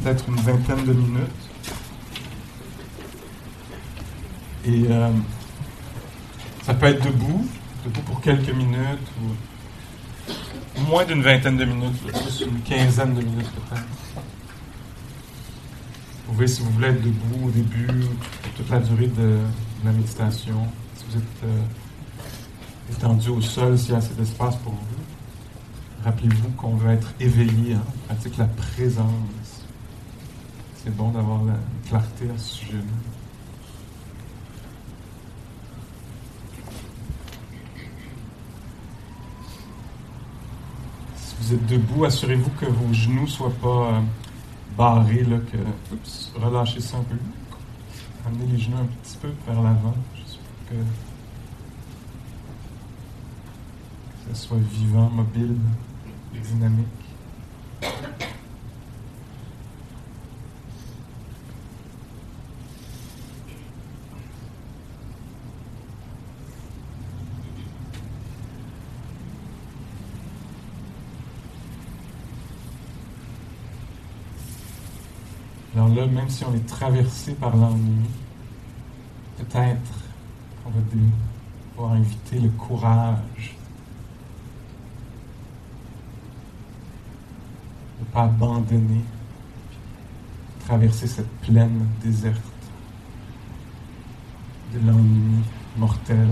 A: peut-être une vingtaine de minutes. Et euh, ça peut être debout, debout pour quelques minutes, ou moins d'une vingtaine de minutes, une quinzaine de minutes peut-être. Vous pouvez, si vous voulez, être debout au début, toute la durée de, la méditation. Si vous êtes euh, étendu au sol, s'il y a assez d'espace pour vous. Rappelez-vous qu'on veut être éveillé, hein, pratique la présence. C'est bon d'avoir la clarté à ce sujet-là. Vous êtes debout, assurez-vous que vos genoux ne soient pas euh, barré, là, que. Relâchez ça un peu. Amenez les genoux un petit peu vers l'avant, juste pour que, que ça soit vivant, mobile, dynamique. Alors là, même si on est traversé par l'ennui, peut-être qu'on va devoir inviter le courage de ne pas abandonner, traverser cette plaine déserte de l'ennui mortel.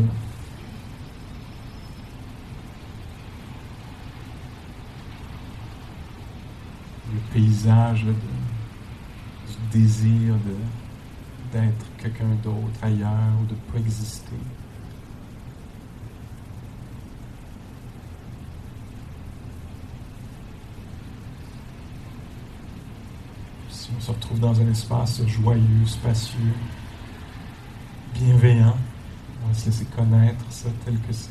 A: Le paysage de désir d'être quelqu'un d'autre ailleurs ou de pas exister. Si on se retrouve dans un espace joyeux, spacieux, bienveillant, on va se laisser connaître ça tel que c'est.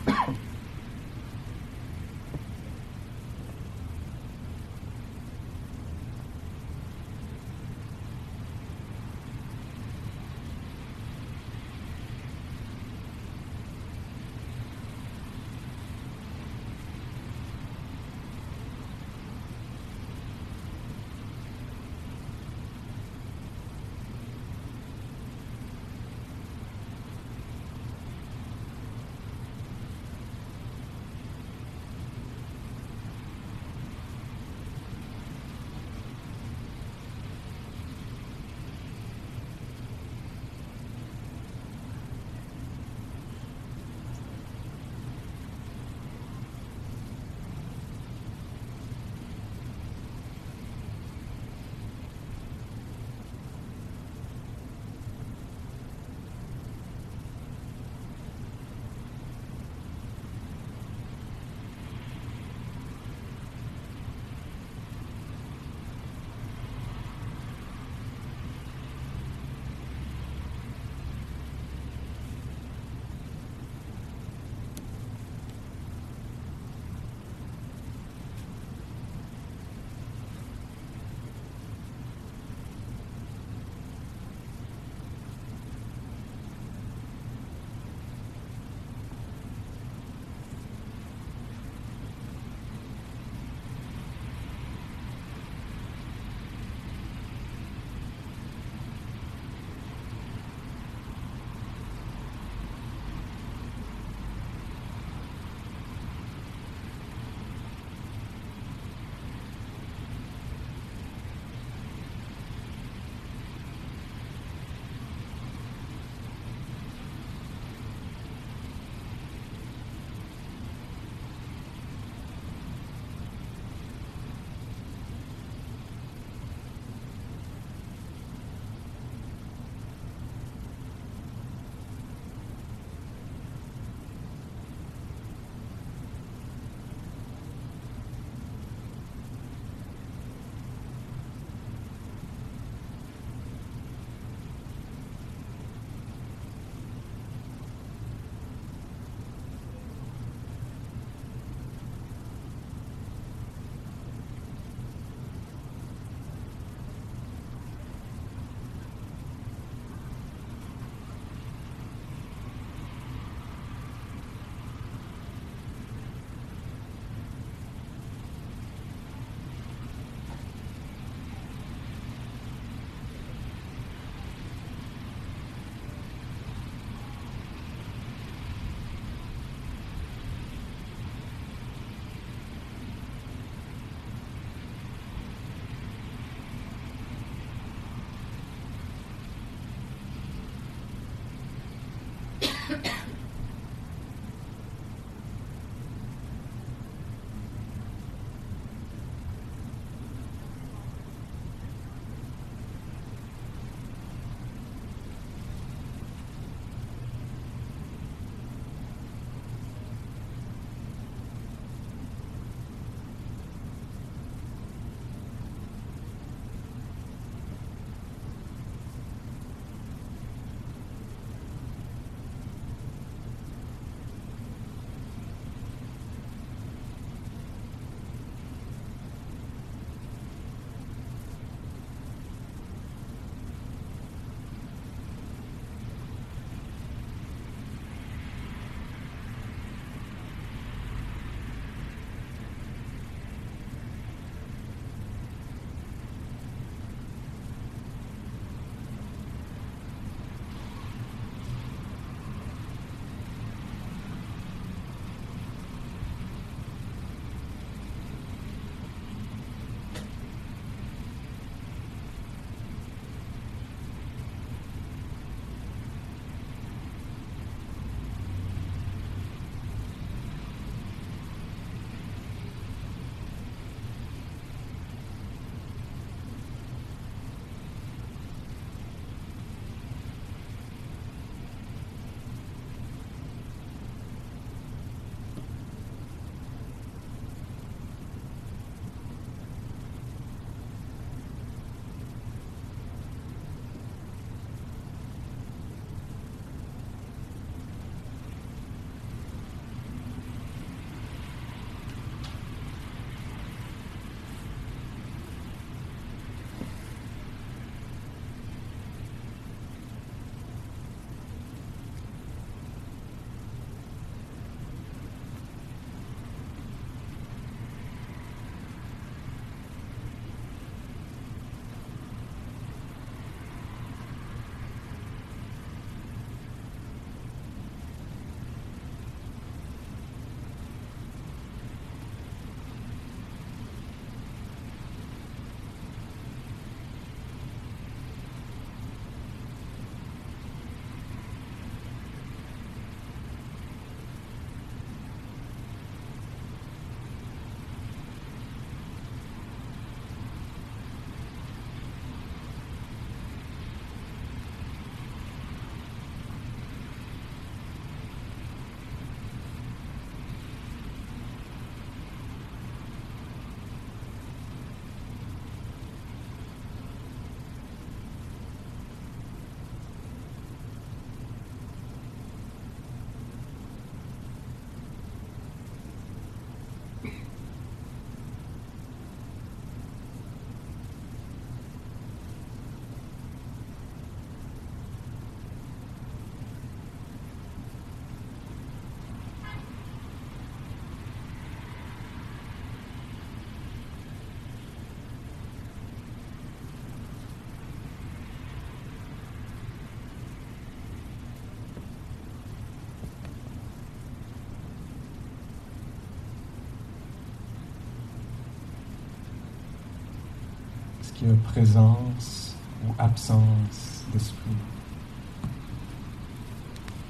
A: présence ou absence d'esprit.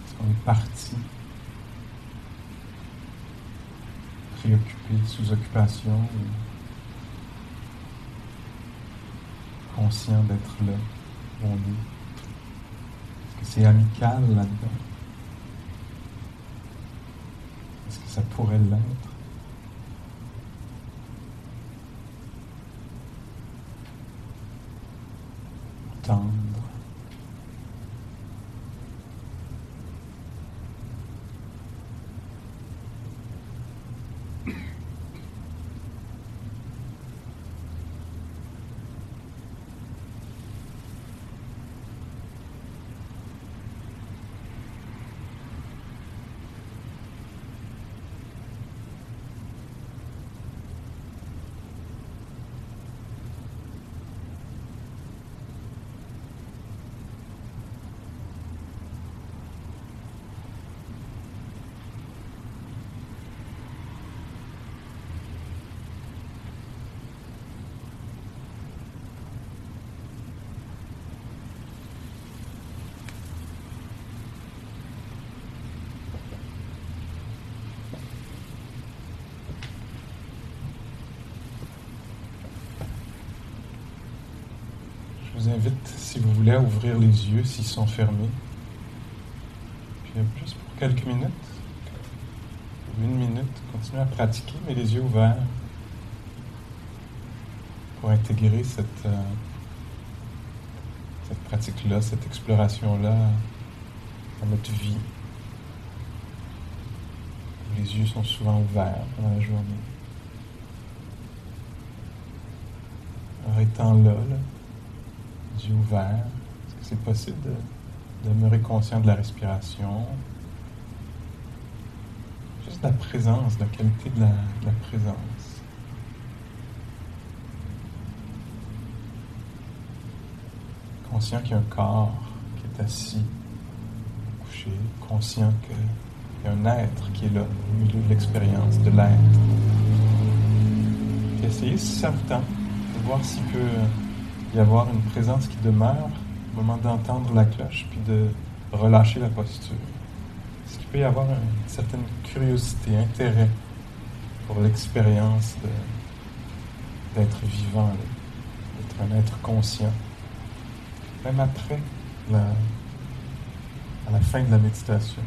A: Est-ce qu'on est parti. Préoccupé, sous occupation conscient d'être là où on est. Est-ce que c'est amical là-dedans? Est-ce que ça pourrait l'être tendre. Je vous invite, ouvrir les yeux s'ils sont fermés. Puis juste pour quelques minutes, une minute, continuez à pratiquer, mais les yeux ouverts pour intégrer cette, euh, cette pratique-là, cette exploration-là dans notre vie. Les yeux sont souvent ouverts pendant la journée. Alors étant là, là ouverts. Est-ce que c'est possible de, demeurer conscient de la respiration? Juste la présence, la qualité de la, présence. Conscient qu'il y a un corps qui est assis, couché, conscient qu'il y a un être qui est là, au milieu de l'expérience de l'être. Essayez, si ça vous tente, de voir s'il peut y avoir une présence qui demeure au moment d'entendre la cloche, puis de relâcher la posture. Est-ce qu'il peut y avoir une certaine curiosité, intérêt pour l'expérience d'être vivant, d'être un être conscient, même après à la fin de la méditation.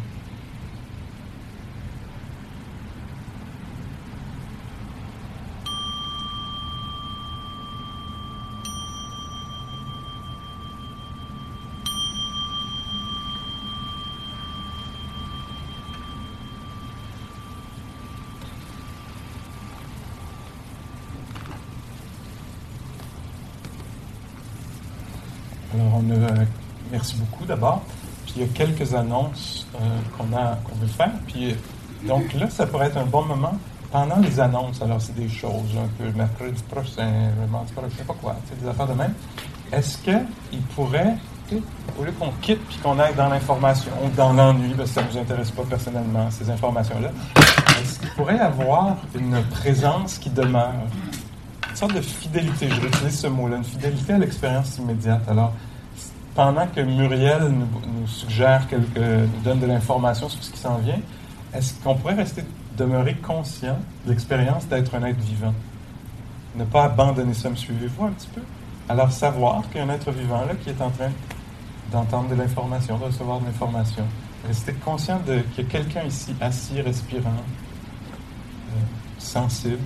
A: A, merci beaucoup d'abord. Puis il y a quelques annonces euh, qu'on a qu'on veut faire. Puis donc là, ça pourrait être un bon moment pendant les annonces. Alors, c'est des choses un peu mercredi prochain, mardi prochain, je sais pas quoi, des affaires de même. Est-ce qu'il pourrait, au lieu qu'on quitte puis qu'on aille dans l'information dans l'ennui, parce que ça ne nous intéresse pas personnellement, ces informations-là, est-ce qu'il pourrait avoir une présence qui demeure? une sorte de fidélité, je vais utiliser ce mot-là, une fidélité à l'expérience immédiate. Alors, pendant que Muriel nous, suggère, nous donne de l'information sur ce qui s'en vient, est-ce qu'on pourrait rester, demeurer conscient de l'expérience d'être un être vivant? Ne pas abandonner ça, me suivez-vous un petit peu? Alors, savoir qu'il y a un être vivant là qui est en train d'entendre de l'information, de recevoir de l'information. Rester conscient qu'il y a quelqu'un ici, assis, respirant, euh, sensible,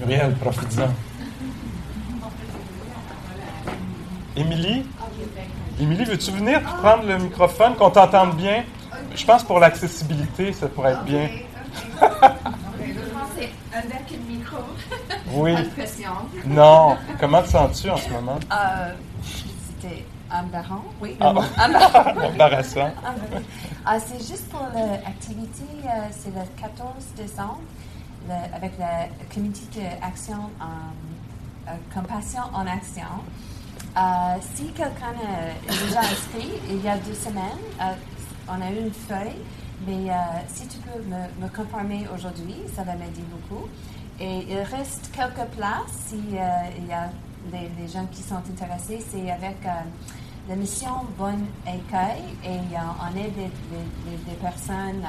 A: Muriel, profites-en. Émilie? Émilie, veux-tu venir prendre le microphone, qu'on t'entende bien? Je pense pour l'accessibilité, ça pourrait être bien.
F: avec le micro.
A: Oui. Non. Comment te sens-tu en ce moment?
F: Euh, C'était embarrassant. Oui.
A: Ah. *laughs*
F: Embarrassant.
A: Embarrassant.
F: Ah, c'est juste pour l'activité, euh, c'est le 14 décembre avec la comité d'action en euh, compassion en action. Euh, si quelqu'un est déjà inscrit, il y a deux semaines, euh, on a eu une feuille, mais si tu peux me, me confirmer aujourd'hui, ça va m'aider beaucoup. Et il reste quelques places s'il y a les, gens qui sont intéressés, c'est avec la mission Bonne Écueil et on aide les, personnes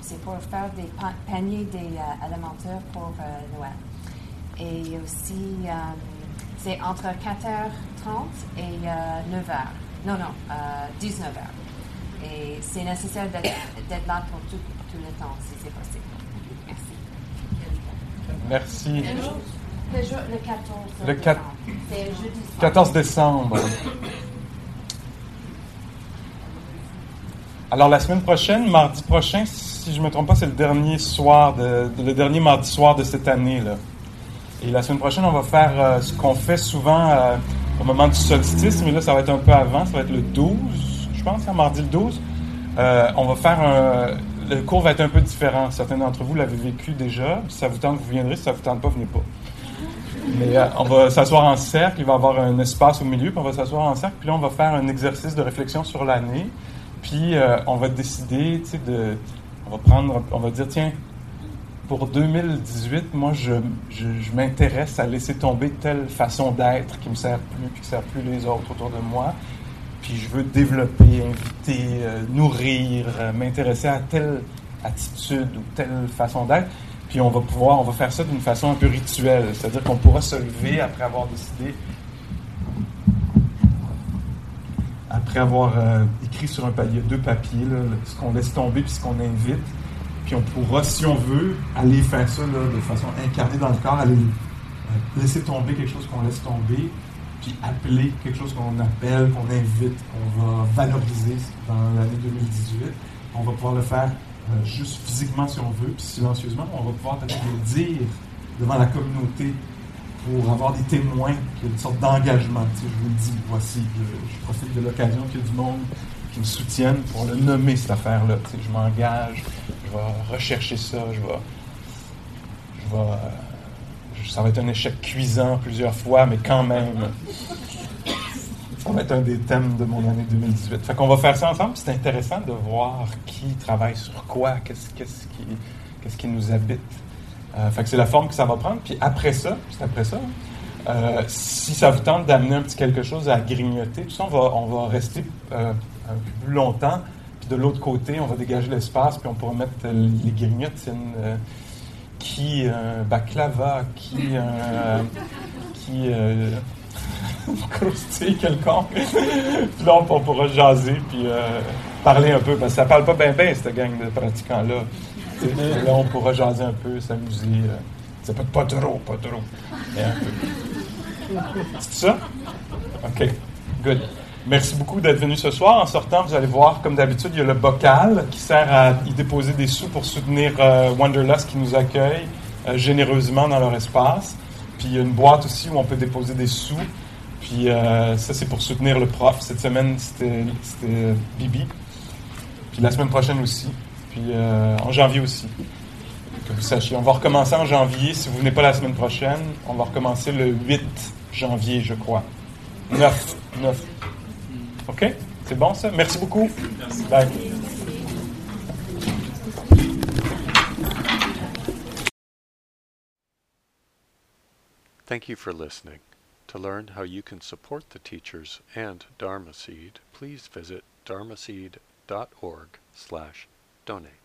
F: c'est pour faire des paniers des, alimentaires pour Noël. Et aussi, c'est entre 4h30 et 9h. Non, non, 19h. Et c'est nécessaire d'être là pour tout, tout, le temps, si c'est possible.
A: Merci. Merci.
F: Le, jour, le 14
A: le 4... 14 décembre. Alors la semaine prochaine, mardi prochain, si je ne me trompe pas, c'est le dernier soir, de, le dernier mardi soir de cette année. Là. Et la semaine prochaine, on va faire euh, ce qu'on fait souvent euh, au moment du solstice, mais là, ça va être un peu avant, ça va être le 12 je pense, à mardi le 12. Euh, on va faire un. Le cours va être un peu différent. Certains d'entre vous l'avez vécu déjà. Si ça vous tente, vous viendrez. Si ça vous tente pas, venez pas. Mais on va s'asseoir en cercle. Il va y avoir un espace au milieu. Puis on va s'asseoir en cercle. Puis là, on va faire un exercice de réflexion sur l'année. Puis on va décider, tu sais, de. On va prendre. On va dire, tiens, pour 2018, moi, je, m'intéresse à laisser tomber telle façon d'être qui me sert plus, puis qui sert plus les autres autour de moi puis je veux développer, inviter, euh, nourrir, euh, m'intéresser à telle attitude ou telle façon d'être. Puis on va pouvoir, on va faire ça d'une façon un peu rituelle, c'est-à-dire qu'on pourra se lever après avoir décidé, après avoir euh, écrit sur un deux papiers, ce qu'on laisse tomber puis ce qu'on invite. Puis on pourra, si on veut, aller faire ça de façon incarnée dans le corps, aller laisser tomber quelque chose qu'on laisse tomber, puis appeler quelque chose qu'on appelle, qu'on invite, qu'on va valoriser dans l'année 2018. On va pouvoir le faire euh, juste physiquement si on veut, puis silencieusement. On va pouvoir peut-être le dire devant la communauté pour avoir des témoins, une sorte d'engagement. je vous le dis, voici, je, profite de l'occasion qu'il y a du monde qui me soutienne pour le nommer, cette affaire-là. je m'engage, je vais rechercher ça, je vais, je vais ça va être un échec cuisant plusieurs fois, mais quand même, ça va être un des thèmes de mon année 2018. Fait qu'on va faire ça ensemble. C'est intéressant de voir qui travaille sur quoi, qu'est-ce, qui, qu'est-ce qui nous habite. Euh, fait que c'est la forme que ça va prendre. Puis après ça, c'est après ça, euh, si ça vous tente d'amener un petit quelque chose à grignoter, tout ça, on va, on va rester euh, un peu plus longtemps. De l'autre côté, on va dégager l'espace, puis on pourra mettre les grignotines qui un euh, baklava, qui un euh, qui euh, *laughs* croustille quelconque. puis là, on, pourra jaser puis parler un peu, parce que ça parle pas bien bien, cette gang de pratiquants-là. là, on pourra jaser un peu, s'amuser. ça peut pas trop, pas trop. C'est ça? OK. Good. Merci beaucoup d'être venu ce soir. En sortant, vous allez voir, comme d'habitude, il y a le bocal qui sert à y déposer des sous pour soutenir euh, Wanderlust qui nous accueille euh, généreusement dans leur espace. Puis il y a une boîte aussi où on peut déposer des sous. Puis euh, ça, c'est pour soutenir le prof. Cette semaine, c'était Bibi. Puis la semaine prochaine aussi. Puis en janvier aussi. Que vous sachiez. On va recommencer en janvier. Si vous venez pas la semaine prochaine, on va recommencer le 8 janvier, je crois. 9. 9. OK? C'est bon ça? Merci beaucoup. Merci. Bye.
G: Thank you for listening. To learn how you can support the teachers and Dharma Seed, please visit dharmaseed.org slash donate.